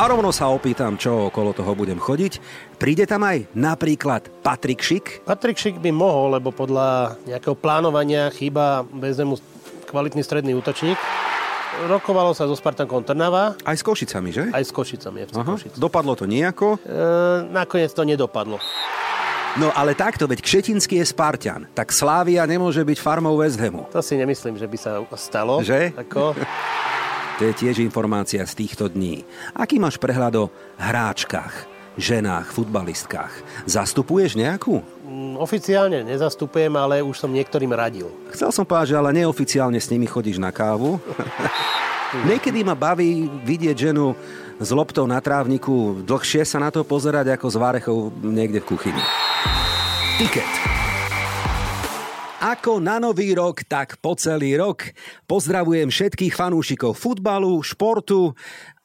A rovno sa opýtam, čo okolo toho budem chodiť. Príde tam aj napríklad Patrik Šik? Patrik Šik by mohol, lebo podľa nejakého plánovania chýba bez nemu kvalitný stredný útočník. Rokovalo sa so Spartankom Trnava. Aj s Košicami, že? Aj s Košicami, FC Aha. Dopadlo to nejako? E, nakoniec to nedopadlo. No ale takto, veď Kšetinský je Spartan, tak Slávia nemôže byť farmou West Hamu. To si nemyslím, že by sa stalo. Že? Ako... To je tiež informácia z týchto dní. Aký máš prehľad o hráčkach, ženách, futbalistkách? Zastupuješ nejakú? Mm, oficiálne nezastupujem, ale už som niektorým radil. Chcel som povedať, že ale neoficiálne s nimi chodíš na kávu. Niekedy ma baví vidieť ženu s loptou na trávniku, dlhšie sa na to pozerať ako s várechou niekde v kuchyni. Ticket. Ako na nový rok, tak po celý rok. Pozdravujem všetkých fanúšikov futbalu, športu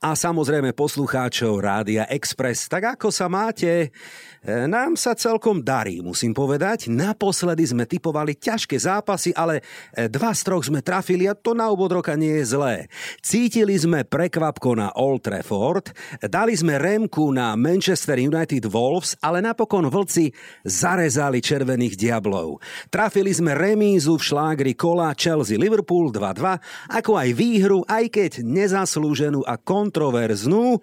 a samozrejme poslucháčov Rádia Express. Tak ako sa máte? E, nám sa celkom darí, musím povedať. Naposledy sme typovali ťažké zápasy, ale e, dva z troch sme trafili a to na úvod roka nie je zlé. Cítili sme prekvapko na Old Trafford, dali sme remku na Manchester United Wolves, ale napokon vlci zarezali červených diablov. Trafili sme remízu v šlágri kola Chelsea Liverpool 2-2, ako aj výhru, aj keď nezaslúženú a kontroverznú,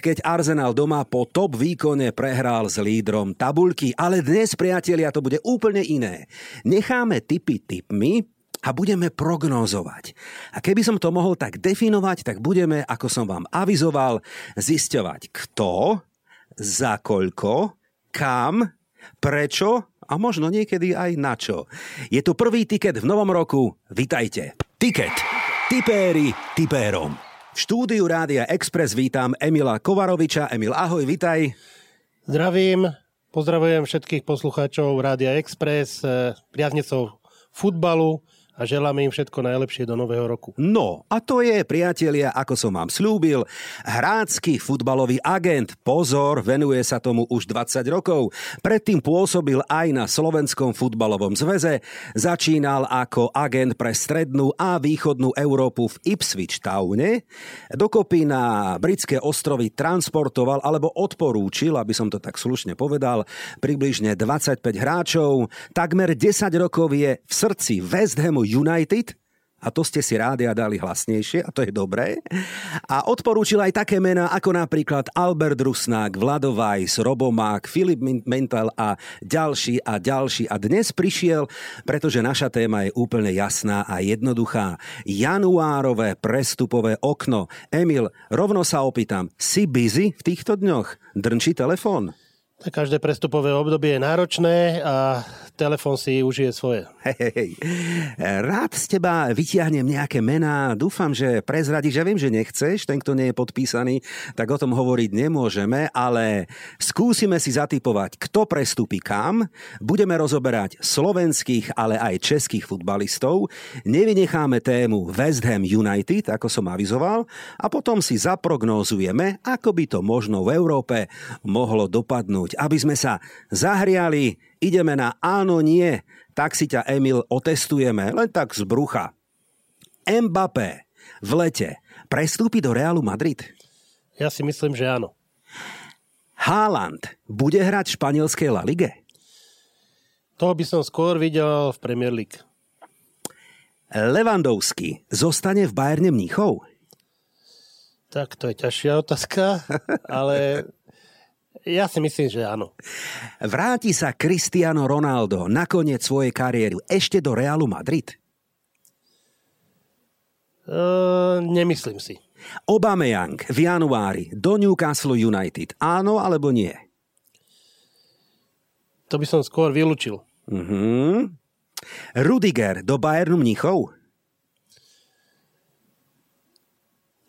keď Arsenal doma po top výkone prehral s lídrom tabulky. Ale dnes, priatelia, to bude úplne iné. Necháme typy typmi, a budeme prognózovať. A keby som to mohol tak definovať, tak budeme, ako som vám avizoval, zisťovať kto, za koľko, kam, prečo a možno niekedy aj na čo. Je tu prvý tiket v novom roku. Vitajte. Tiket. Tipéri tipérom. Štúdiu Rádia Express vítam Emila Kovaroviča. Emil, ahoj, vitaj. Zdravím, pozdravujem všetkých poslucháčov Rádia Express, eh, priaznecov futbalu, a želáme im všetko najlepšie do nového roku. No, a to je, priatelia, ako som vám slúbil, hrácky futbalový agent. Pozor, venuje sa tomu už 20 rokov. Predtým pôsobil aj na Slovenskom futbalovom zväze. Začínal ako agent pre strednú a východnú Európu v Ipswich Towne. Dokopy na britské ostrovy transportoval alebo odporúčil, aby som to tak slušne povedal, približne 25 hráčov. Takmer 10 rokov je v srdci West Hamu United, a to ste si rádia dali hlasnejšie a to je dobré. A odporúčil aj také mená ako napríklad Albert Rusnák, Vlado Weiss, Robomák, Filip Mental a ďalší a ďalší. A dnes prišiel, pretože naša téma je úplne jasná a jednoduchá. Januárové prestupové okno. Emil, rovno sa opýtam, si busy v týchto dňoch? Drnčí telefón? Každé prestupové obdobie je náročné a telefón si užije svoje. Hej, hej. Rád z teba vytiahnem nejaké mená. Dúfam, že prezradíš. Ja viem, že nechceš, ten, kto nie je podpísaný, tak o tom hovoriť nemôžeme, ale skúsime si zatypovať, kto prestupí kam. Budeme rozoberať slovenských, ale aj českých futbalistov. Nevynecháme tému West Ham United, ako som avizoval, a potom si zaprognózujeme, ako by to možno v Európe mohlo dopadnúť dohodnúť, aby sme sa zahriali, ideme na áno, nie, tak si ťa, Emil, otestujeme, len tak z brucha. Mbappé v lete prestúpi do Realu Madrid? Ja si myslím, že áno. Haaland bude hrať v španielskej La Lige? Toho by som skôr videl v Premier League. Levandovský zostane v Bayerne Mníchov? Tak to je ťažšia otázka, ale ja si myslím, že áno. Vráti sa Cristiano Ronaldo nakoniec svojej kariéry ešte do Realu Madrid? Uh, nemyslím si. Obameyang v januári do Newcastle United. Áno alebo nie? To by som skôr vylúčil. Uh-huh. Rudiger do Bayernu Mnichov?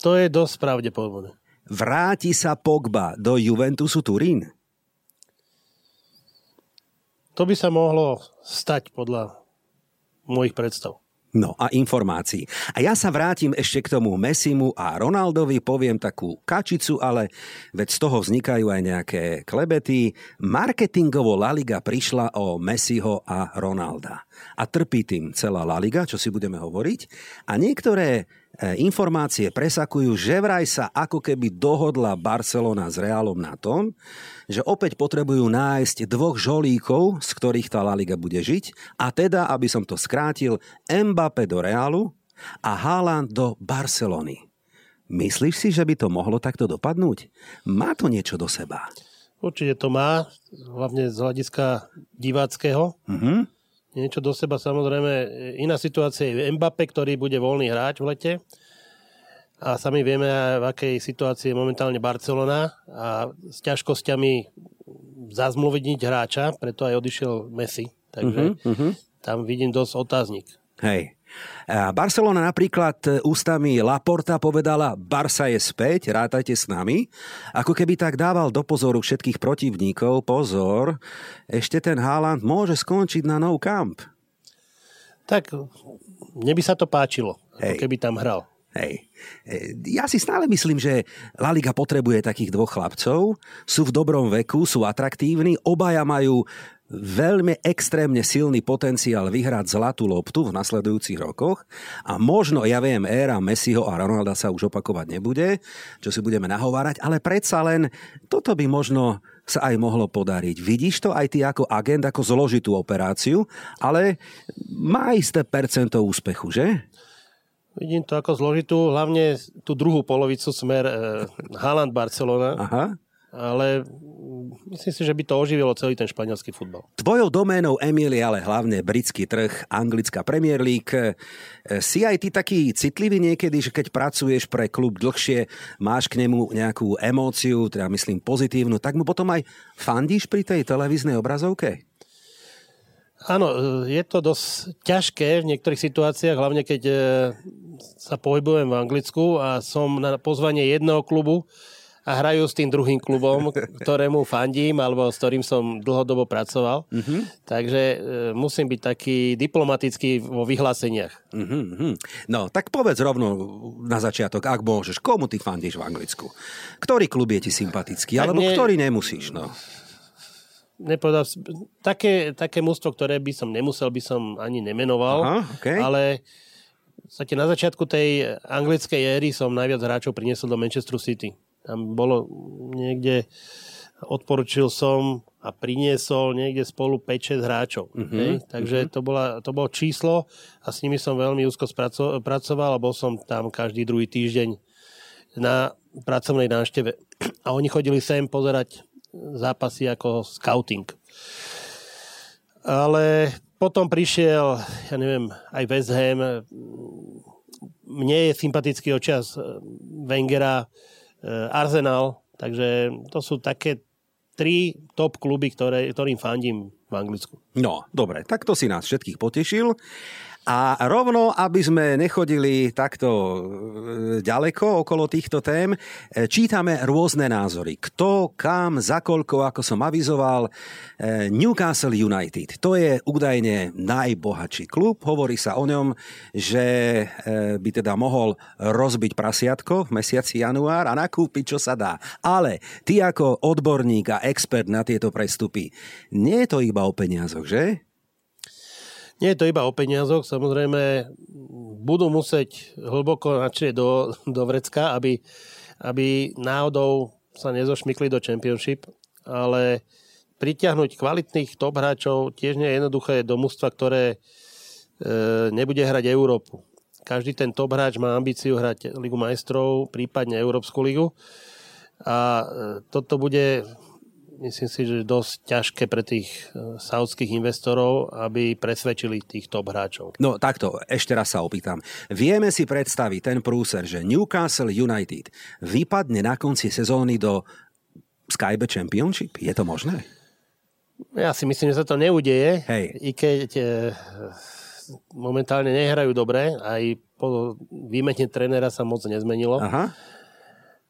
To je dosť pravdepodobné. Vráti sa Pogba do Juventusu Turín? To by sa mohlo stať podľa mojich predstav. No a informácií. A ja sa vrátim ešte k tomu Messimu a Ronaldovi, poviem takú kačicu, ale veď z toho vznikajú aj nejaké klebety. Marketingovo La Liga prišla o Messiho a Ronalda. A trpí tým celá La Liga, čo si budeme hovoriť. A niektoré E, informácie presakujú, že vraj sa ako keby dohodla Barcelona s Realom na tom, že opäť potrebujú nájsť dvoch žolíkov, z ktorých tá La Liga bude žiť. A teda, aby som to skrátil, Mbappé do Realu a Haaland do Barcelony. Myslíš si, že by to mohlo takto dopadnúť? Má to niečo do seba? Určite to má, hlavne z hľadiska diváckého. Uh-huh niečo do seba. Samozrejme, iná situácia je Mbappé, ktorý bude voľný hráč v lete. A sami vieme, v akej situácii je momentálne Barcelona a s ťažkosťami zazmluviť hráča, preto aj odišiel Messi. Takže uh-huh, uh-huh. tam vidím dosť otáznik. Hej. Barcelona napríklad e, ústami Laporta povedala Barsa je späť, rátajte s nami. Ako keby tak dával do pozoru všetkých protivníkov, pozor, ešte ten Haaland môže skončiť na no camp. Tak mne by sa to páčilo, Hej. keby tam hral. Hej. E, ja si stále myslím, že La Liga potrebuje takých dvoch chlapcov. Sú v dobrom veku, sú atraktívni, obaja majú veľmi extrémne silný potenciál vyhrať zlatú loptu v nasledujúcich rokoch a možno, ja viem, éra Messiho a Ronalda sa už opakovať nebude, čo si budeme nahovárať, ale predsa len toto by možno sa aj mohlo podariť. Vidíš to aj ty ako agent, ako zložitú operáciu, ale má isté percento úspechu, že? Vidím to ako zložitú, hlavne tú druhú polovicu smer e, Haaland Barcelona. Aha ale myslím si, že by to oživilo celý ten španielský futbal. Tvojou doménou, Emil, je ale hlavne britský trh, anglická Premier League. E, si aj ty taký citlivý niekedy, že keď pracuješ pre klub dlhšie, máš k nemu nejakú emóciu, teda myslím pozitívnu, tak mu potom aj fandíš pri tej televíznej obrazovke? Áno, e, je to dosť ťažké v niektorých situáciách, hlavne keď e, sa pohybujem v Anglicku a som na pozvanie jedného klubu, a hrajú s tým druhým klubom, ktorému fandím alebo s ktorým som dlhodobo pracoval. Uh-huh. Takže e, musím byť taký diplomatický vo vyhláseniach. Uh-huh. No, tak povedz rovno na začiatok, ak môžeš, komu ty fandíš v Anglicku? Ktorý klub je ti sympatický, tak alebo mne... ktorý nemusíš? No? Nepovedal, také, také mústvo, ktoré by som nemusel, by som ani nemenoval, Aha, okay. ale na začiatku tej anglickej éry som najviac hráčov priniesol do Manchester City. Tam bolo niekde, odporučil som a priniesol niekde spolu 5-6 hráčov. Mm-hmm. Okay? Takže mm-hmm. to, bola, to bolo číslo a s nimi som veľmi úzko spraco- pracoval a bol som tam každý druhý týždeň na pracovnej návšteve. A oni chodili sem pozerať zápasy ako scouting. Ale potom prišiel, ja neviem, aj West Ham. Mne je sympatický očas Wengera, Eh, Arsenal, takže to sú také tri top kluby, ktoré, ktorým fandím v Anglicku. No, dobre, tak to si nás všetkých potešil. A rovno, aby sme nechodili takto e, ďaleko okolo týchto tém, e, čítame rôzne názory. Kto, kam, za koľko, ako som avizoval. E, Newcastle United, to je údajne najbohatší klub. Hovorí sa o ňom, že by teda mohol rozbiť prasiatko v mesiaci január a nakúpiť, čo sa dá. Ale ty ako odborník a expert na tieto prestupy, nie je to iba o peniazoch, že? Nie je to iba o peniazoch, samozrejme budú musieť hlboko načrieť do, do vrecka, aby, aby náhodou sa nezošmykli do Championship, ale pritiahnuť kvalitných top hráčov tiež nie je jednoduché do mužstva, ktoré e, nebude hrať Európu. Každý ten top hráč má ambíciu hrať Ligu majstrov, prípadne Európsku ligu. A e, toto bude myslím si, že dosť ťažké pre tých e, saudských investorov, aby presvedčili tých top hráčov. No takto, ešte raz sa opýtam. Vieme si predstaviť ten prúser, že Newcastle United vypadne na konci sezóny do Skybet Championship? Je to možné? Ja si myslím, že sa to neudeje. Hej. I keď e, momentálne nehrajú dobre, aj po výmene trénera sa moc nezmenilo. Aha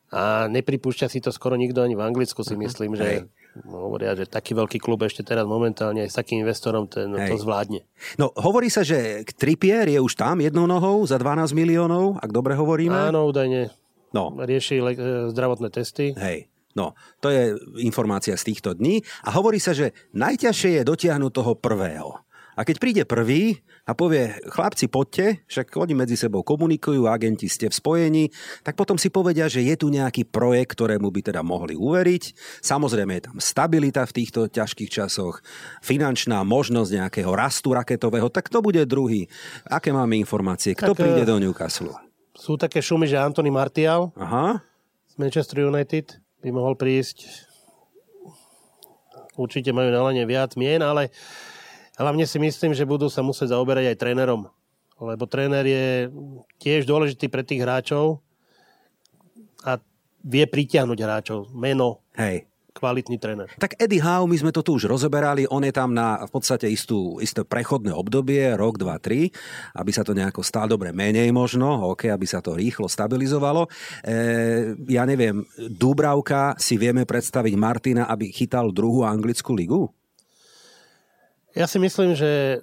A nepripúšťa si to skoro nikto ani v Anglicku, si myslím, že hovoria, že taký veľký klub ešte teraz momentálne aj s takým investorom ten Hej. to zvládne. No, hovorí sa, že Trippier je už tam jednou nohou za 12 miliónov, ak dobre hovoríme. Áno, údajne. No. Rieši le- zdravotné testy. Hej. No, to je informácia z týchto dní. A hovorí sa, že najťažšie je dotiahnuť toho prvého. A keď príde prvý a povie, chlapci, poďte, však oni medzi sebou komunikujú, agenti ste v spojení, tak potom si povedia, že je tu nejaký projekt, ktorému by teda mohli uveriť. Samozrejme je tam stabilita v týchto ťažkých časoch, finančná možnosť nejakého rastu raketového, tak to bude druhý. Aké máme informácie? Kto tak, príde do Newcastle? Sú také šumy, že Anthony Martial Aha. z Manchester United by mohol prísť. Určite majú na lene viac mien, ale Hlavne si myslím, že budú sa musieť zaoberať aj trénerom. Lebo tréner je tiež dôležitý pre tých hráčov a vie pritiahnuť hráčov. Meno. Hej kvalitný tréner. Tak Eddie Howe, my sme to tu už rozoberali, on je tam na v podstate istú, isté prechodné obdobie, rok, dva, tri, aby sa to nejako stále dobre menej možno, okay, aby sa to rýchlo stabilizovalo. E, ja neviem, Dúbravka si vieme predstaviť Martina, aby chytal druhú anglickú ligu? Ja si myslím, že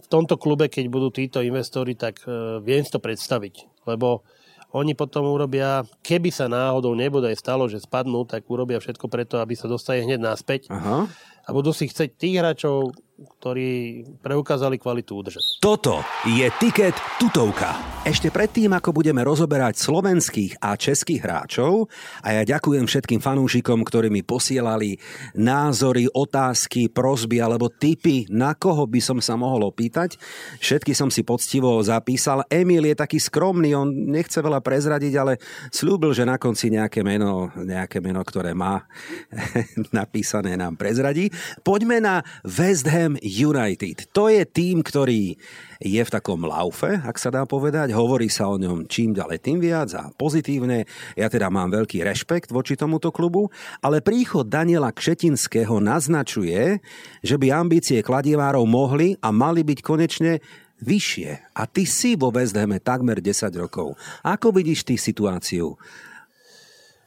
v tomto klube, keď budú títo investori, tak uh, viem si to predstaviť. Lebo oni potom urobia, keby sa náhodou nebude stalo, že spadnú, tak urobia všetko preto, aby sa dostali hneď naspäť. Aha. A budú si chceť tých hráčov ktorí preukázali kvalitu udržať. Toto je tiket tutovka. Ešte predtým, ako budeme rozoberať slovenských a českých hráčov, a ja ďakujem všetkým fanúšikom, ktorí mi posielali názory, otázky, prosby alebo tipy, na koho by som sa mohol opýtať. Všetky som si poctivo zapísal. Emil je taký skromný, on nechce veľa prezradiť, ale slúbil, že na konci nejaké meno, nejaké meno, ktoré má napísané, nám prezradí. Poďme na West Ham Ham United. To je tým, ktorý je v takom laufe, ak sa dá povedať. Hovorí sa o ňom čím ďalej tým viac a pozitívne. Ja teda mám veľký rešpekt voči tomuto klubu, ale príchod Daniela Kšetinského naznačuje, že by ambície kladivárov mohli a mali byť konečne vyššie. A ty si vo West Hame takmer 10 rokov. Ako vidíš ty situáciu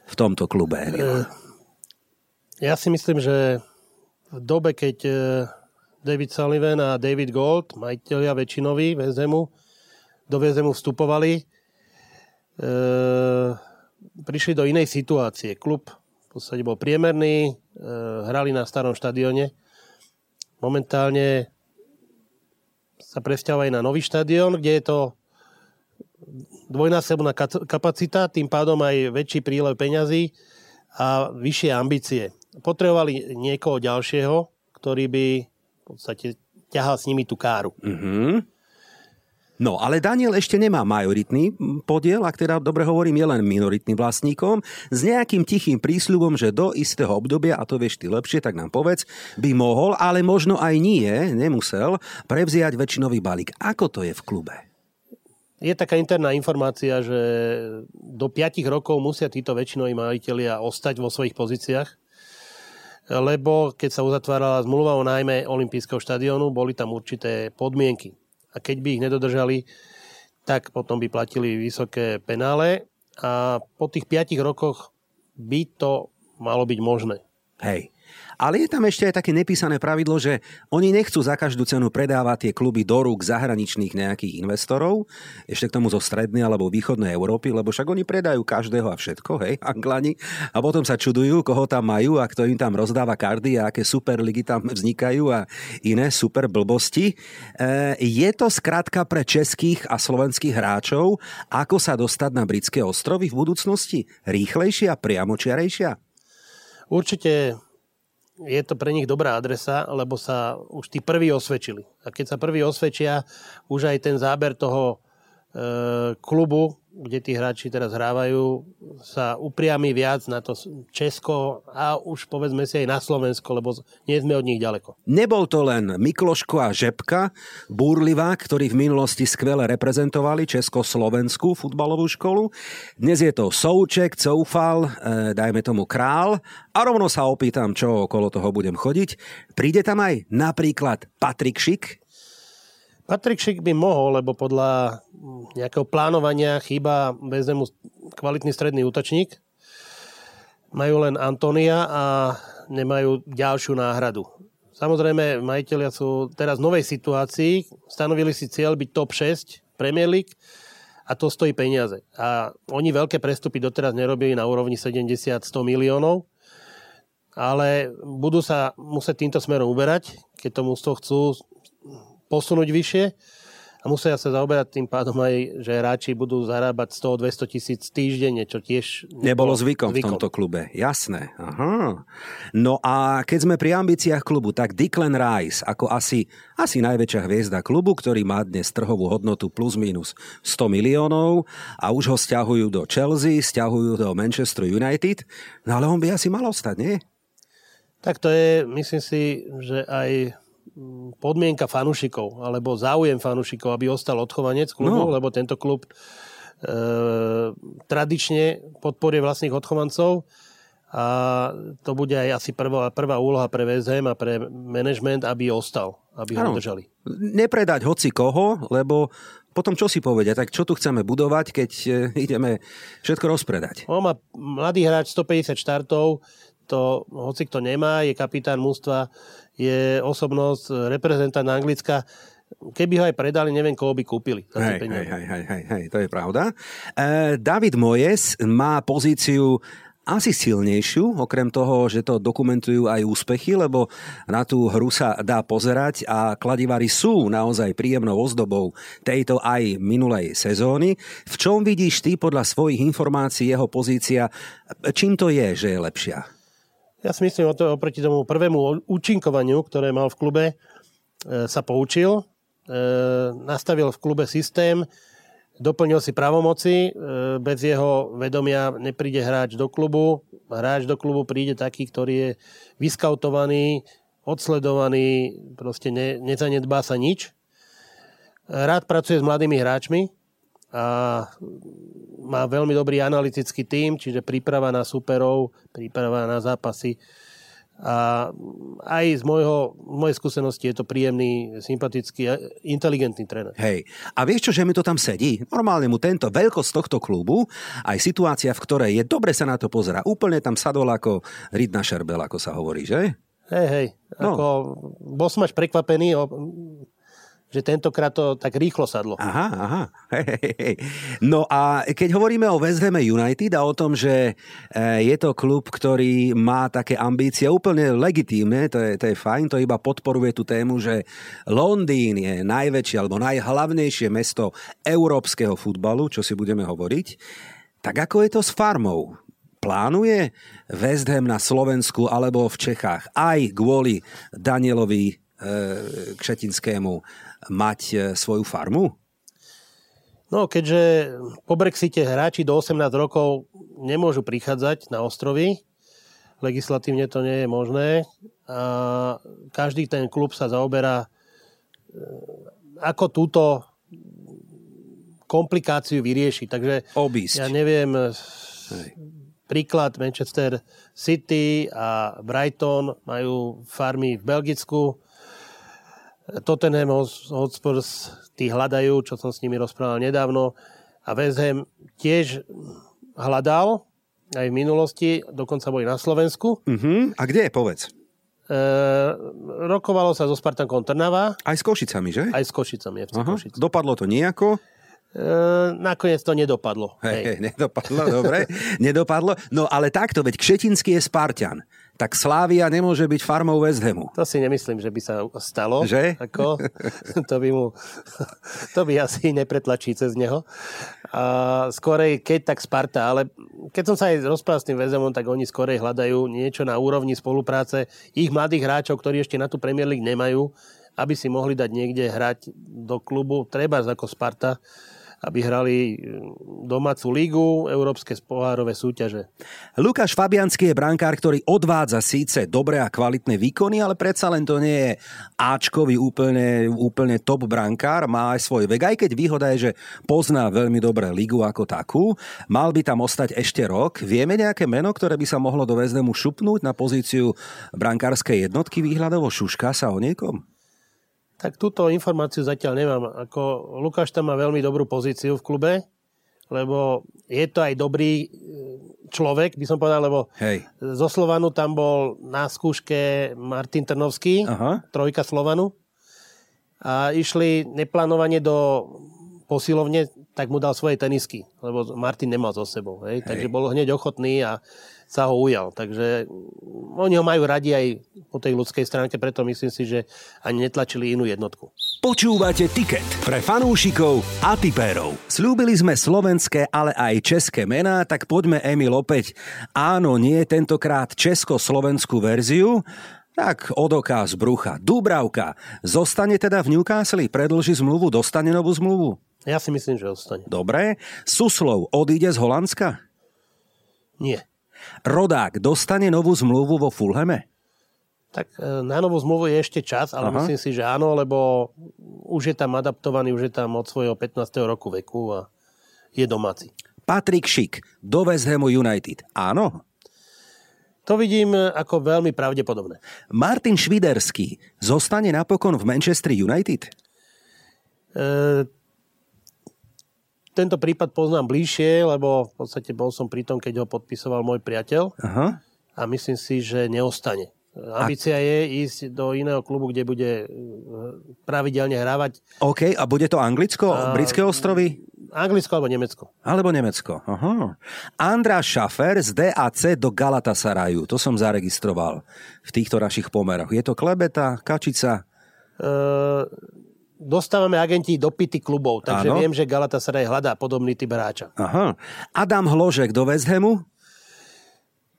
v tomto klube? Ja si myslím, že v dobe, keď David Sullivan a David Gold, majiteľia väčšinoví VZMu, do VZMu vstupovali, e, prišli do inej situácie. Klub v podstate bol priemerný, e, hrali na starom štadióne. Momentálne sa presťahovajú na nový štadión, kde je to dvojnásobná kapacita, tým pádom aj väčší prílev peňazí a vyššie ambície. Potrebovali niekoho ďalšieho, ktorý by v podstate ťahal s nimi tú káru. Mm-hmm. No, ale Daniel ešte nemá majoritný podiel, ak teda dobre hovorím, je len minoritným vlastníkom, s nejakým tichým prísľubom, že do istého obdobia, a to vieš ty lepšie, tak nám povedz, by mohol, ale možno aj nie, nemusel, prevziať väčšinový balík. Ako to je v klube? Je taká interná informácia, že do 5 rokov musia títo väčšinoví majiteľia ostať vo svojich pozíciách lebo keď sa uzatvárala zmluva o nájme olympijského štadiónu, boli tam určité podmienky. A keď by ich nedodržali, tak potom by platili vysoké penále a po tých 5 rokoch by to malo byť možné. Hej. Ale je tam ešte aj také nepísané pravidlo, že oni nechcú za každú cenu predávať tie kluby do rúk zahraničných nejakých investorov, ešte k tomu zo strednej alebo východnej Európy, lebo však oni predajú každého a všetko, hej, Anglani, a potom sa čudujú, koho tam majú a kto im tam rozdáva kardy a aké superligy tam vznikajú a iné super blbosti. E, je to skrátka pre českých a slovenských hráčov, ako sa dostať na britské ostrovy v budúcnosti? Rýchlejšia, priamočiarejšia? Určite je to pre nich dobrá adresa, lebo sa už tí prví osvedčili. A keď sa prví osvedčia, už aj ten záber toho e, klubu kde tí hráči teraz hrávajú, sa upriami viac na to Česko a už povedzme si aj na Slovensko, lebo nie sme od nich ďaleko. Nebol to len Mikloško a Žepka, Búrlivá, ktorí v minulosti skvele reprezentovali Česko-Slovenskú futbalovú školu. Dnes je to Souček, Coufal, e, dajme tomu Král a rovno sa opýtam, čo okolo toho budem chodiť. Príde tam aj napríklad Patrik Šik, Patrik Šik by mohol, lebo podľa nejakého plánovania chýba Bezemu kvalitný stredný útočník. Majú len Antonia a nemajú ďalšiu náhradu. Samozrejme, majiteľia sú teraz v novej situácii, stanovili si cieľ byť top 6 Premier League a to stojí peniaze. A oni veľké prestupy doteraz nerobili na úrovni 70-100 miliónov, ale budú sa musieť týmto smerom uberať, keď to mústvo chcú posunúť vyššie a musia sa zaoberať tým pádom aj, že hráči budú zarábať 100-200 tisíc týždenne, čo tiež nebolo zvykom, zvykom v tomto klube. Jasné. Aha. No a keď sme pri ambíciách klubu, tak Declan Rice ako asi, asi najväčšia hviezda klubu, ktorý má dnes trhovú hodnotu plus minus 100 miliónov a už ho stiahujú do Chelsea, stiahujú do Manchester United, no ale on by asi mal ostať, nie? Tak to je, myslím si, že aj podmienka fanúšikov alebo záujem fanúšikov, aby ostal odchovanec klubu, no. lebo tento klub e, tradične podporuje vlastných odchovancov a to bude aj asi prvá, prvá úloha pre VZM a pre management, aby ostal, aby ho udržali. Nepredať hoci koho, lebo potom čo si povedia, tak čo tu chceme budovať, keď e, ideme všetko rozpredať? On má mladý hráč 150 štartov, to hoci kto nemá, je kapitán mústva, je osobnosť, reprezentant Anglicka. Keby ho aj predali, neviem, koho by kúpili. Hej, hej, hej, hej, hej, to je pravda. E, David Moyes má pozíciu asi silnejšiu, okrem toho, že to dokumentujú aj úspechy, lebo na tú hru sa dá pozerať a kladivári sú naozaj príjemnou ozdobou tejto aj minulej sezóny. V čom vidíš ty podľa svojich informácií jeho pozícia? Čím to je, že je lepšia? Ja si myslím, oproti tomu prvému účinkovaniu, ktoré mal v klube, e, sa poučil. E, nastavil v klube systém, doplnil si pravomoci, e, bez jeho vedomia nepríde hráč do klubu. Hráč do klubu príde taký, ktorý je vyskautovaný, odsledovaný, proste ne, nezanedbá sa nič. Rád pracuje s mladými hráčmi a má veľmi dobrý analytický tím, čiže príprava na superov, príprava na zápasy. A aj z, môjho, z mojej skúsenosti je to príjemný, sympatický, inteligentný tréner. Hej. A vieš čo, že mi to tam sedí? Normálne mu tento veľkosť tohto klubu, aj situácia, v ktorej je dobre sa na to pozera. Úplne tam sadol ako ryd na šerbel, ako sa hovorí, že? Hej, hej. No. Ako, bol som až prekvapený že tentokrát to tak rýchlo sadlo. Aha, aha. Hej, hej, hej. No a keď hovoríme o West Ham United a o tom, že eh, je to klub, ktorý má také ambície úplne legitímne, to je, to je fajn, to iba podporuje tú tému, že Londýn je najväčšie alebo najhlavnejšie mesto európskeho futbalu, čo si budeme hovoriť. Tak ako je to s farmou? Plánuje West Ham na Slovensku alebo v Čechách aj kvôli Danielovi e, Kšetinskému mať e, svoju farmu? No, keďže po Brexite hráči do 18 rokov nemôžu prichádzať na ostrovy, legislatívne to nie je možné a každý ten klub sa zaoberá e, ako túto komplikáciu vyriešiť. Takže Obísť. ja neviem, Hej. príklad Manchester City a Brighton majú farmy v Belgicku, Tottenham Hotspurs, tí hľadajú, čo som s nimi rozprával nedávno. A West Ham tiež hľadal aj v minulosti, dokonca boli na Slovensku. Uh-huh. A kde je, povedz? E, rokovalo sa so Spartankom Trnava. Aj s Košicami, že? Aj s Košicami. FC uh-huh. Košice. Dopadlo to nejako? E, nakoniec to nedopadlo. Hej, hej. nedopadlo, dobre. nedopadlo. No ale takto, veď Kšetinský je Spartan tak Slávia nemôže byť farmou West Hamu. To si nemyslím, že by sa stalo. Že? Ako, to by mu, to by asi nepretlačí cez neho. A skorej, keď tak Sparta, ale keď som sa aj rozprával s tým Vezemom, tak oni skorej hľadajú niečo na úrovni spolupráce ich mladých hráčov, ktorí ešte na tú Premier League nemajú, aby si mohli dať niekde hrať do klubu, treba ako Sparta, aby hrali mm, domácu lígu, európske pohárové súťaže. Lukáš Fabianský je brankár, ktorý odvádza síce dobré a kvalitné výkony, ale predsa len to nie je Ačkový úplne, úplne top brankár, má aj svoj vek, aj keď výhoda je, že pozná veľmi dobre lígu ako takú. Mal by tam ostať ešte rok. Vieme nejaké meno, ktoré by sa mohlo do Vezdemu šupnúť na pozíciu brankárskej jednotky výhľadovo? Šuška sa o niekom? Tak túto informáciu zatiaľ nemám. Ako Lukáš tam má veľmi dobrú pozíciu v klube, lebo je to aj dobrý e, človek, by som povedal, lebo Hej. zo Slovanu tam bol na skúške Martin Trnovský, Aha. trojka Slovanu. A išli neplánovane do posilovne, tak mu dal svoje tenisky, lebo Martin nemal so sebou. Hej? Takže bol hneď ochotný a sa ho ujal. Takže oni ho majú radi aj po tej ľudskej stránke, preto myslím si, že ani netlačili inú jednotku. Počúvate Ticket pre fanúšikov a tipérov. Slúbili sme slovenské, ale aj české mená, tak poďme Emil opäť. Áno, nie tentokrát česko-slovenskú verziu, tak odoká z brucha. Dúbravka zostane teda v Newcastle, predlží zmluvu, dostane novú zmluvu. Ja si myslím, že ostane. Dobre. Suslov odíde z Holandska? Nie. Rodák dostane novú zmluvu vo Fulhame? Tak e, na novú zmluvu je ešte čas, ale Aha. myslím si, že áno, lebo už je tam adaptovaný, už je tam od svojho 15. roku veku a je domáci. Patrik Šik do West Hamu United. Áno. To vidím e, ako veľmi pravdepodobné. Martin Šviderský zostane napokon v Manchester United? E, tento prípad poznám bližšie, lebo v podstate bol som pri tom, keď ho podpisoval môj priateľ Aha. a myslím si, že neostane. Ambícia je ísť do iného klubu, kde bude e, pravidelne hrávať OK, a bude to Anglicko, A- Britské ostrovy? Anglicko alebo Nemecko. Alebo Nemecko. Aha. Andrá Šafer z DAC do Galatasarayu. To som zaregistroval v týchto našich pomeroch. Je to klebeta, kačica? E, dostávame agenti dopity klubov, takže Áno. viem, že Galatasaray hľadá podobný typ hráča. Aha. Adam Hložek do West Hamu?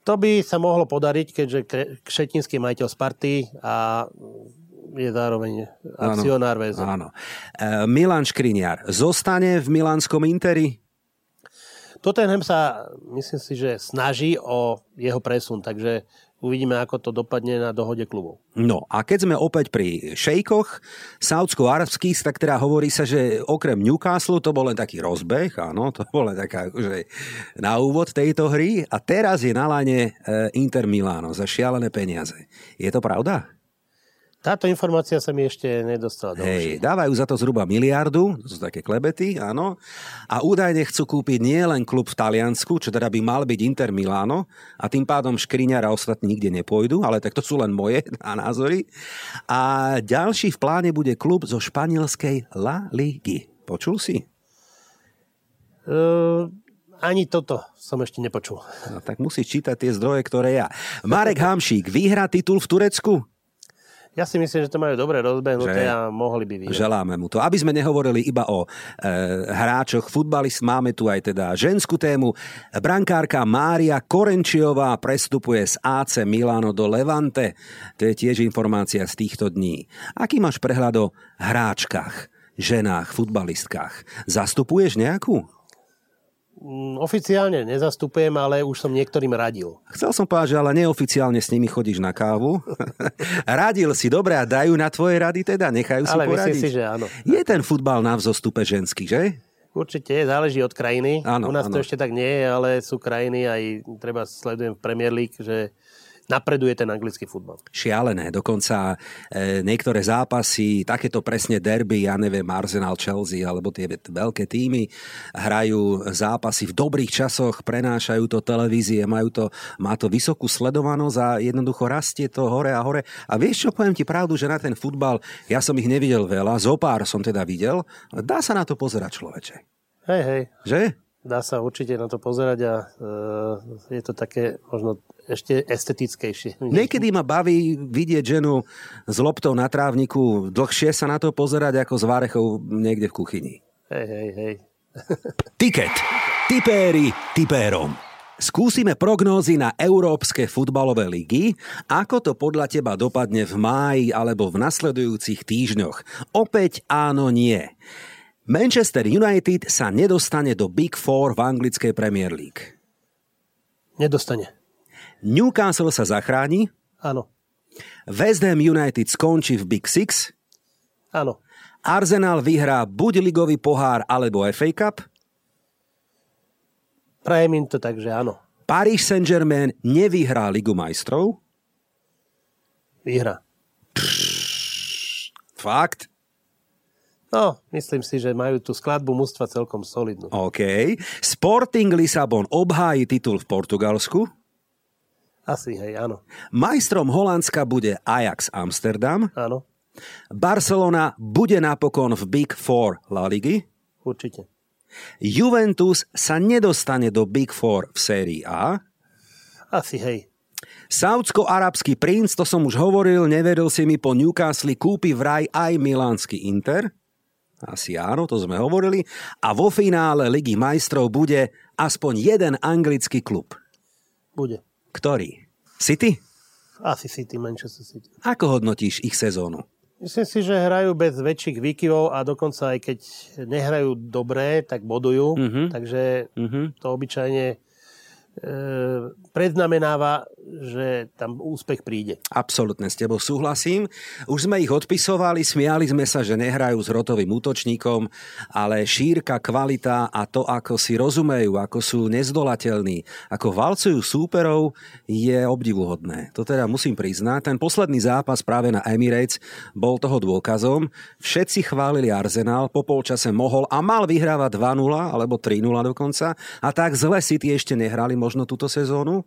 To by sa mohlo podariť, keďže Kšetinský majiteľ Sparty a je zároveň akcionár väzu. Áno. E, Milan Škriniar zostane v milánskom Interi? Tottenham sa, myslím si, že snaží o jeho presun, takže uvidíme, ako to dopadne na dohode klubov. No a keď sme opäť pri šejkoch saudsko-arabských, tak teda hovorí sa, že okrem Newcastle to bol len taký rozbeh, áno, to bol len taká akože na úvod tejto hry a teraz je na lane e, Inter Milano za šialené peniaze. Je to pravda? Táto informácia sa mi ešte nedostala do Hej, dávajú za to zhruba miliardu, to sú také klebety, áno. A údajne chcú kúpiť nie len klub v Taliansku, čo teda by mal byť Inter Milano, a tým pádom Škriňar a ostatní nikde nepôjdu, ale tak to sú len moje názory. A ďalší v pláne bude klub zo španielskej La Ligy. Počul si? Uh, ani toto som ešte nepočul. No, tak musíš čítať tie zdroje, ktoré ja. Marek Hamšík vyhrá titul v Turecku? Ja si myslím, že to majú dobre Že? rozbehnuté a mohli by vyhrať. Želáme mu to. Aby sme nehovorili iba o e, hráčoch, futbalist, máme tu aj teda ženskú tému. Brankárka Mária Korenčiová prestupuje z AC Milano do Levante. To je tiež informácia z týchto dní. Aký máš prehľad o hráčkach, ženách, futbalistkách? Zastupuješ nejakú? Mm, Oficiálne nezastupujem, ale už som niektorým radil. Chcel som povedať, že ale neoficiálne s nimi chodíš na kávu. Radil si, dobre, a dajú na tvoje rady teda? Nechajú si Ale poradiť? si, že áno. Je ten futbal na vzostupe ženský, že? Určite, záleží od krajiny. Áno, U nás áno. to ešte tak nie je, ale sú krajiny, aj treba sledujem v Premier League, že napreduje ten anglický futbal. šialené. Dokonca e, niektoré zápasy, takéto presne derby, ja neviem, Arsenal, Chelsea alebo tie veľké týmy hrajú zápasy v dobrých časoch, prenášajú to televízie, majú to, má to vysokú sledovanosť a jednoducho rastie to hore a hore. A vieš čo, poviem ti pravdu, že na ten futbal, ja som ich nevidel veľa, zo pár som teda videl, dá sa na to pozerať človeče. Hej, hej, Že? Dá sa určite na to pozerať a e, je to také možno ešte estetickejšie. Niekedy ma baví vidieť ženu s loptou na trávniku, dlhšie sa na to pozerať ako s várechou niekde v kuchyni. Hej, hej, hej. Tiket. Tipéri tipérom. Skúsime prognózy na európske futbalové ligy. Ako to podľa teba dopadne v máji alebo v nasledujúcich týždňoch? Opäť áno, nie. Manchester United sa nedostane do Big Four v anglickej Premier League. Nedostane. Newcastle sa zachráni, Áno, West Ham United skončí v Big Six, áno. Arsenal vyhrá buď ligový pohár alebo FA Cup, Prajem im to tak, že áno. Paris Saint-Germain nevyhrá Ligu majstrov, Výhra. Fakt? No, myslím si, že majú tú skladbu mužstva celkom solidnú. OK. Sporting Lisabon obhájí titul v Portugalsku. Asi, hej, áno. Majstrom Holandska bude Ajax Amsterdam. Áno, Barcelona bude napokon v Big Four La Ligy. určite. Juventus sa nedostane do Big Four v sérii A. Asi, hej. Saudsko-arabský princ, to som už hovoril, neveril si mi po Newcastle, kúpi vraj aj milánsky Inter. Asi áno, to sme hovorili. A vo finále Ligy majstrov bude aspoň jeden anglický klub. Bude. Ktorý? City? Asi City, Manchester City. Ako hodnotíš ich sezónu? Myslím si, že hrajú bez väčších výkyvov a dokonca aj keď nehrajú dobre, tak bodujú. Mhm. Takže Mhm. to obyčajne e, predznamenáva, že tam úspech príde. Absolutne s tebou súhlasím. Už sme ich odpisovali, smiali sme sa, že nehrajú s rotovým útočníkom, ale šírka, kvalita a to, ako si rozumejú, ako sú nezdolateľní, ako valcujú súperov, je obdivuhodné. To teda musím priznať. Ten posledný zápas práve na Emirates bol toho dôkazom. Všetci chválili Arsenal, po polčase mohol a mal vyhrávať 2-0 alebo 3-0 dokonca. A tak zle City ešte nehrali možno túto sezónu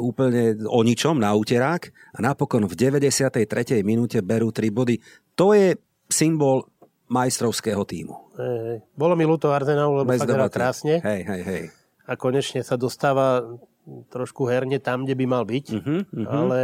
úplne o ničom na úterák a napokon v 93. minúte berú 3 body. To je symbol majstrovského týmu. E, bolo mi ľúto Arsenalu, lebo Bez debaty. krásne Hej, hej, hej. a konečne sa dostáva trošku herne tam, kde by mal byť. Mhm, mhm. Ale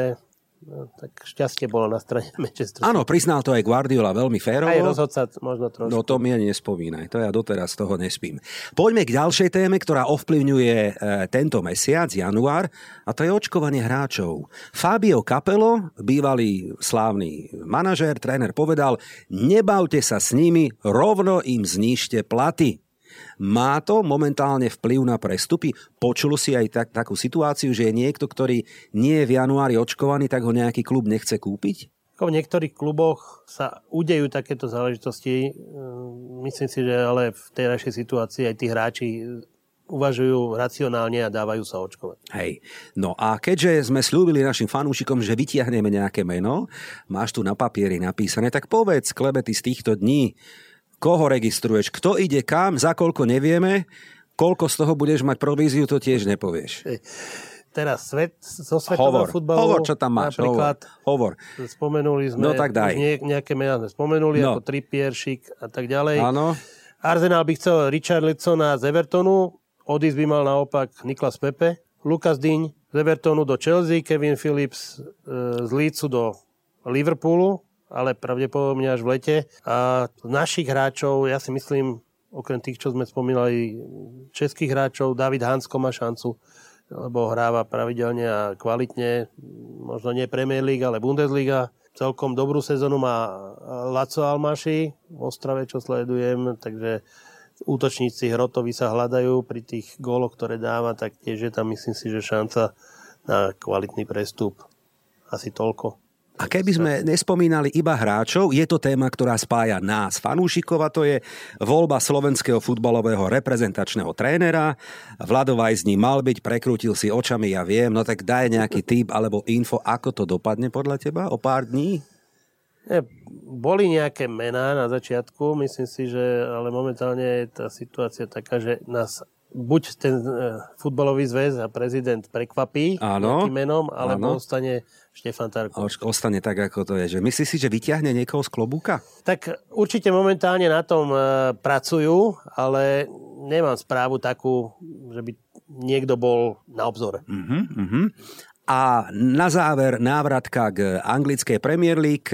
no, tak šťastie bolo na strane Manchester City. Áno, priznal to aj Guardiola veľmi férovo. Aj rozhodca možno trošku. No to mi nespomínaj, to ja doteraz toho nespím. Poďme k ďalšej téme, ktorá ovplyvňuje e, tento mesiac, január, a to je očkovanie hráčov. Fabio Capello, bývalý slávny manažér, tréner, povedal, nebavte sa s nimi, rovno im znížte platy. Má to momentálne vplyv na prestupy? Počul si aj tak, takú situáciu, že je niekto, ktorý nie je v januári očkovaný, tak ho nejaký klub nechce kúpiť? V niektorých kluboch sa udejú takéto záležitosti. Ehm, Myslím si, že ale v tej našej situácii aj tí hráči uvažujú racionálne a dávajú sa očkovať. Hej. No a keďže sme slúbili našim fanúšikom, že vytiahneme nejaké meno, máš tu na papieri napísané, tak povedz klebety z týchto dní, koho registruješ, kto ide kam, za koľko nevieme, koľko z toho budeš mať províziu, to tiež nepovieš. Teraz svet, zo svetového Hovor, futbalu hovor, čo tam máš, napríklad hovor. spomenuli sme, No tak daj. nie, nejaké mená sme spomenuli, No. ako Trippier, Šik a tak ďalej. Áno, Arsenal by chcel Richarlisona z Evertonu, odísť by mal naopak Niklas Pepe, Lukas Dyň z Evertonu do Chelsea, Kevin Phillips e, z Leedsu do Liverpoolu, ale pravdepodobne až v lete. A našich hráčov, ja si myslím, okrem tých, čo sme spomínali, českých hráčov, David Hansko má šancu, lebo hráva pravidelne a kvalitne, možno nie Premier League, ale Bundesliga. Celkom dobrú sezónu má Laco Almaši v Ostrave, čo sledujem, takže útočníci Hrotovi sa hľadajú pri tých góloch, ktoré dáva, tak tiež je tam, myslím si, že šanca na kvalitný prestup. Asi toľko. A keby sme nespomínali iba hráčov, je to téma, ktorá spája nás, fanúšikov, a to je voľba slovenského futbalového reprezentačného trénera. Vlado Vajs ním mal byť, prekrútil si očami, ja viem, no tak daj nejaký tip alebo info, ako to dopadne podľa teba o pár dní? Nie, boli nejaké mená na začiatku, myslím si, že ale momentálne je tá situácia taká, že nás buď ten e, futbalový zväz a prezident prekvapí Áno, menom, alebo áno. ostane Štefan A Tarko. už ostane tak, ako to je. Že myslíš si, že vyťahne niekoho z klobúka? Tak určite momentálne na tom e, pracujú, ale nemám správu takú, že by niekto bol na obzore. Uh-huh, uh-huh. A na záver návratka k anglickej Premier League.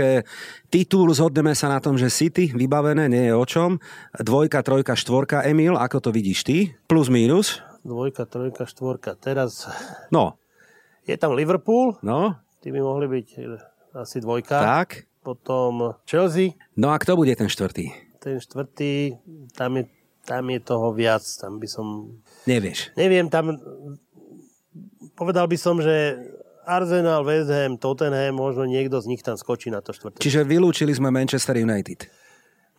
Titul zhodneme sa na tom, že City vybavené, nie je o čom. Dvojka, trojka, štvorka, Emil, ako to vidíš ty? Plus, mínus? Dvojka, trojka, štvorka. Teraz No, je tam Liverpool, no, tí by mohli byť e, asi dvojka. tak. Potom Chelsea, No a kto bude ten štvrtý? ten štvrtý, tam je, tam je toho viac. Tam by som... Nevieš. Neviem, tam... Povedal by som, že Arsenal, West Ham, Tottenham, možno niekto z nich tam skočí na to štvrté. Čiže vylúčili sme Manchester United.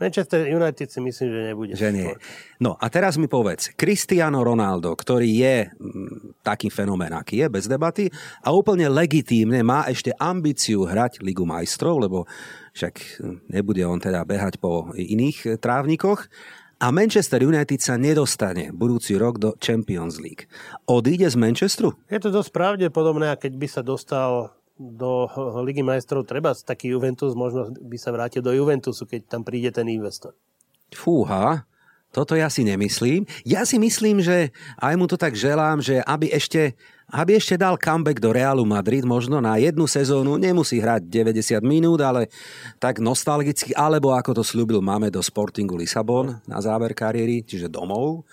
Manchester United si myslím, že nebude. Že nie. No a teraz mi povedz, Cristiano Ronaldo, ktorý je m, taký fenomén, aký je, bez debaty, a úplne legitímne má ešte ambíciu hrať Ligu majstrov, lebo však nebude on teda behať po iných trávnikoch, a Manchester United sa nedostane budúci rok do Champions League. Odíde z Manchesteru? Je to dosť pravdepodobné a keď by sa dostal do Ligy majstrov treba taký Juventus, možno by sa vrátil do Juventusu, keď tam príde ten investor. Fúha, toto ja si nemyslím. Ja si myslím, že aj mu to tak želám, že aby ešte, aby ešte dal comeback do Realu Madrid, možno na jednu sezónu, nemusí hrať 90 minút, ale tak nostalgicky, alebo ako to slúbil, máme do Sportingu Lisabon na záver kariéry, čiže domov.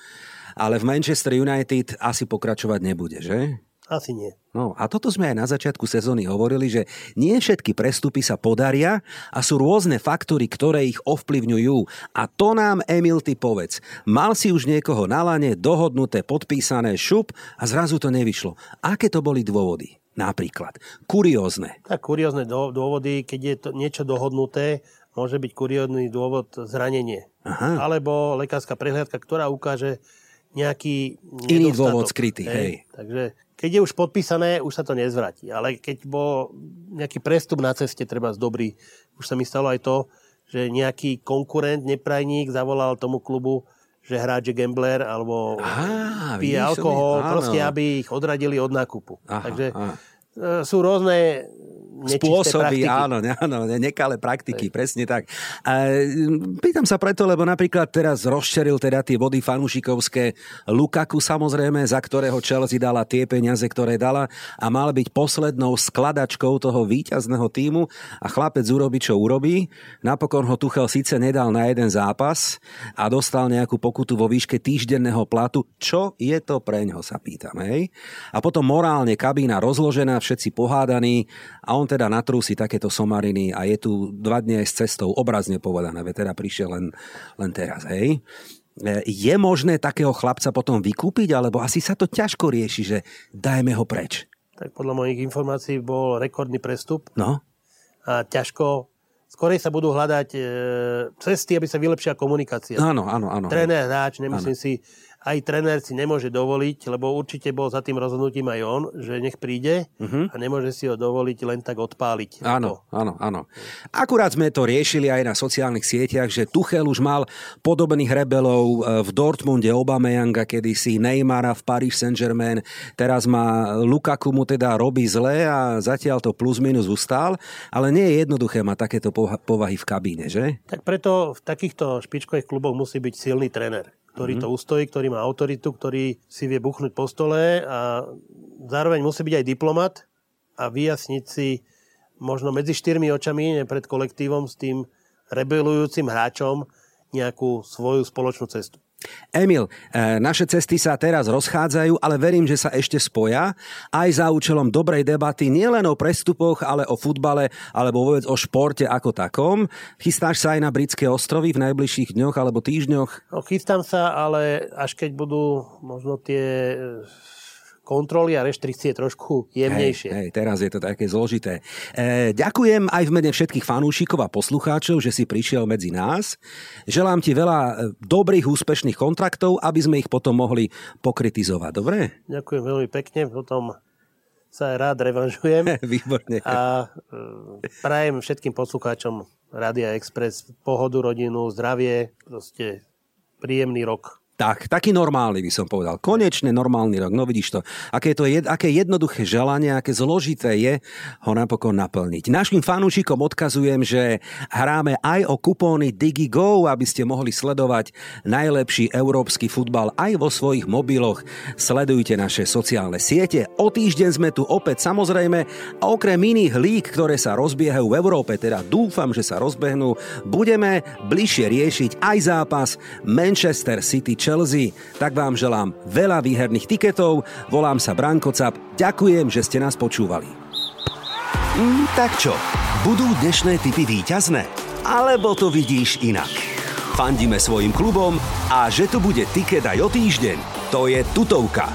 Ale v Manchester United asi pokračovať nebude, že? Asi nie. No a toto sme aj na začiatku sezóny hovorili, že nie všetky prestupy sa podaria a sú rôzne faktory, ktoré ich ovplyvňujú. A to nám, Emil, ty povedz. Mal si už niekoho na lane, dohodnuté, podpísané, šup a zrazu to nevyšlo. Aké to boli dôvody? Napríklad. Kuriózne. Tak kuriózne dôvody, keď je to niečo dohodnuté, môže byť kuriózny dôvod zranenie. Aha. Alebo lekárska prehliadka, ktorá ukáže nejaký Iný dôvod skrytý, hej. hej. Takže keď je už podpísané, už sa to nezvratí. Ale keď bol nejaký prestup na ceste, treba z dobrý, už sa mi stalo aj to, že nejaký konkurent, neprajník zavolal tomu klubu, že hráč je gambler alebo Aha, pije alkohol, proste aby ich odradili od nákupu. Aha, Takže aha. E, sú rôzne spôsoby, praktiky. áno, áno, nekalé praktiky, Ej. presne tak. A, pýtam sa preto, lebo napríklad teraz rozšeril teda tie vody fanúšikovské Lukaku samozrejme, za ktorého Chelsea dala tie peniaze, ktoré dala a mal byť poslednou skladačkou toho víťazného týmu a chlapec urobí, čo urobí. Napokon ho Tuchel síce nedal na jeden zápas a dostal nejakú pokutu vo výške týždenného platu. Čo je to preňho, sa pýtam, hej? A potom morálne kabína rozložená, všetci pohádaní a on teda natrúsi takéto somariny a je tu dva aj s cestou, obrazne povedané, ve teda prišiel len, len teraz, hej. E, je možné takého chlapca potom vykúpiť, alebo asi sa to ťažko rieši, že dajme ho preč? Tak podľa mojich informácií bol rekordný prestup. No. A ťažko skorej sa budú hľadať e, cesty, aby sa vylepšila komunikácia. Áno, áno, áno. Tréner, hráč, nemyslím áno. si, aj tréner si nemôže dovoliť, lebo určite bol za tým rozhodnutím aj on, že nech príde uh-huh. a nemôže si ho dovoliť len tak odpáliť. Áno, áno, áno. Akurát sme to riešili aj na sociálnych sieťach, že Tuchel už mal podobných rebelov e, v Dortmunde Obameyanga, kedysi Neymara v Paris Saint-Germain, teraz má Lukaku mu teda robí zle a zatiaľ to plus minus ustál, ale nie je jednoduché mať takéto povahy v kabíne, že? Tak preto v takýchto špičkových kluboch musí byť silný tréner ktorý mm-hmm. to ustojí, ktorý má autoritu, ktorý si vie buchnúť po stole a zároveň musí byť aj diplomat a vyjasniť si možno medzi štyrmi očami, pred kolektívom s tým rebelujúcim hráčom nejakú svoju spoločnú cestu. Emil, e, naše cesty sa teraz rozchádzajú, ale verím, že sa ešte spoja aj za účelom dobrej debaty nielen o prestupoch, ale o futbale alebo vôbec o športe ako takom. Chystáš sa aj na britské ostrovy v najbližších dňoch alebo týždňoch? No, chystám sa, ale až keď budú možno tie kontroly a reštrikcie trošku jemnejšie. Hej, hej, teraz je to také zložité. E, ďakujem aj v mene všetkých fanúšikov a poslucháčov, že si prišiel medzi nás. Želám ti veľa e, dobrých, úspešných kontraktov, aby sme ich potom mohli pokritizovať. Dobre? Ďakujem veľmi pekne. Potom sa aj rád revanžujem. Výborne. A e, prajem všetkým poslucháčom Radia Express pohodu, rodinu, zdravie, proste príjemný rok. Tak, taký normálny by som povedal. Konečne normálny rok. No vidíš to, aké, to je, aké jednoduché želanie, aké zložité je ho napokon naplniť. Našim fanúšikom odkazujem, že hráme aj o kupóny DigiGo, aby ste mohli sledovať najlepší európsky futbal aj vo svojich mobiloch. Sledujte naše sociálne siete. O týždeň sme tu opäť samozrejme a okrem iných lík, ktoré sa rozbiehajú v Európe, teda dúfam, že sa rozbehnú, budeme bližšie riešiť aj zápas Manchester City Chelsea. Tak vám želám veľa výherných tiketov, volám sa Branko Cap, ďakujem, že ste nás počúvali. Mm, tak čo, budú dnešné typy výťazné? Alebo to vidíš inak? Fandíme svojim klubom a že tu bude tiket aj o týždeň, to je tutovka.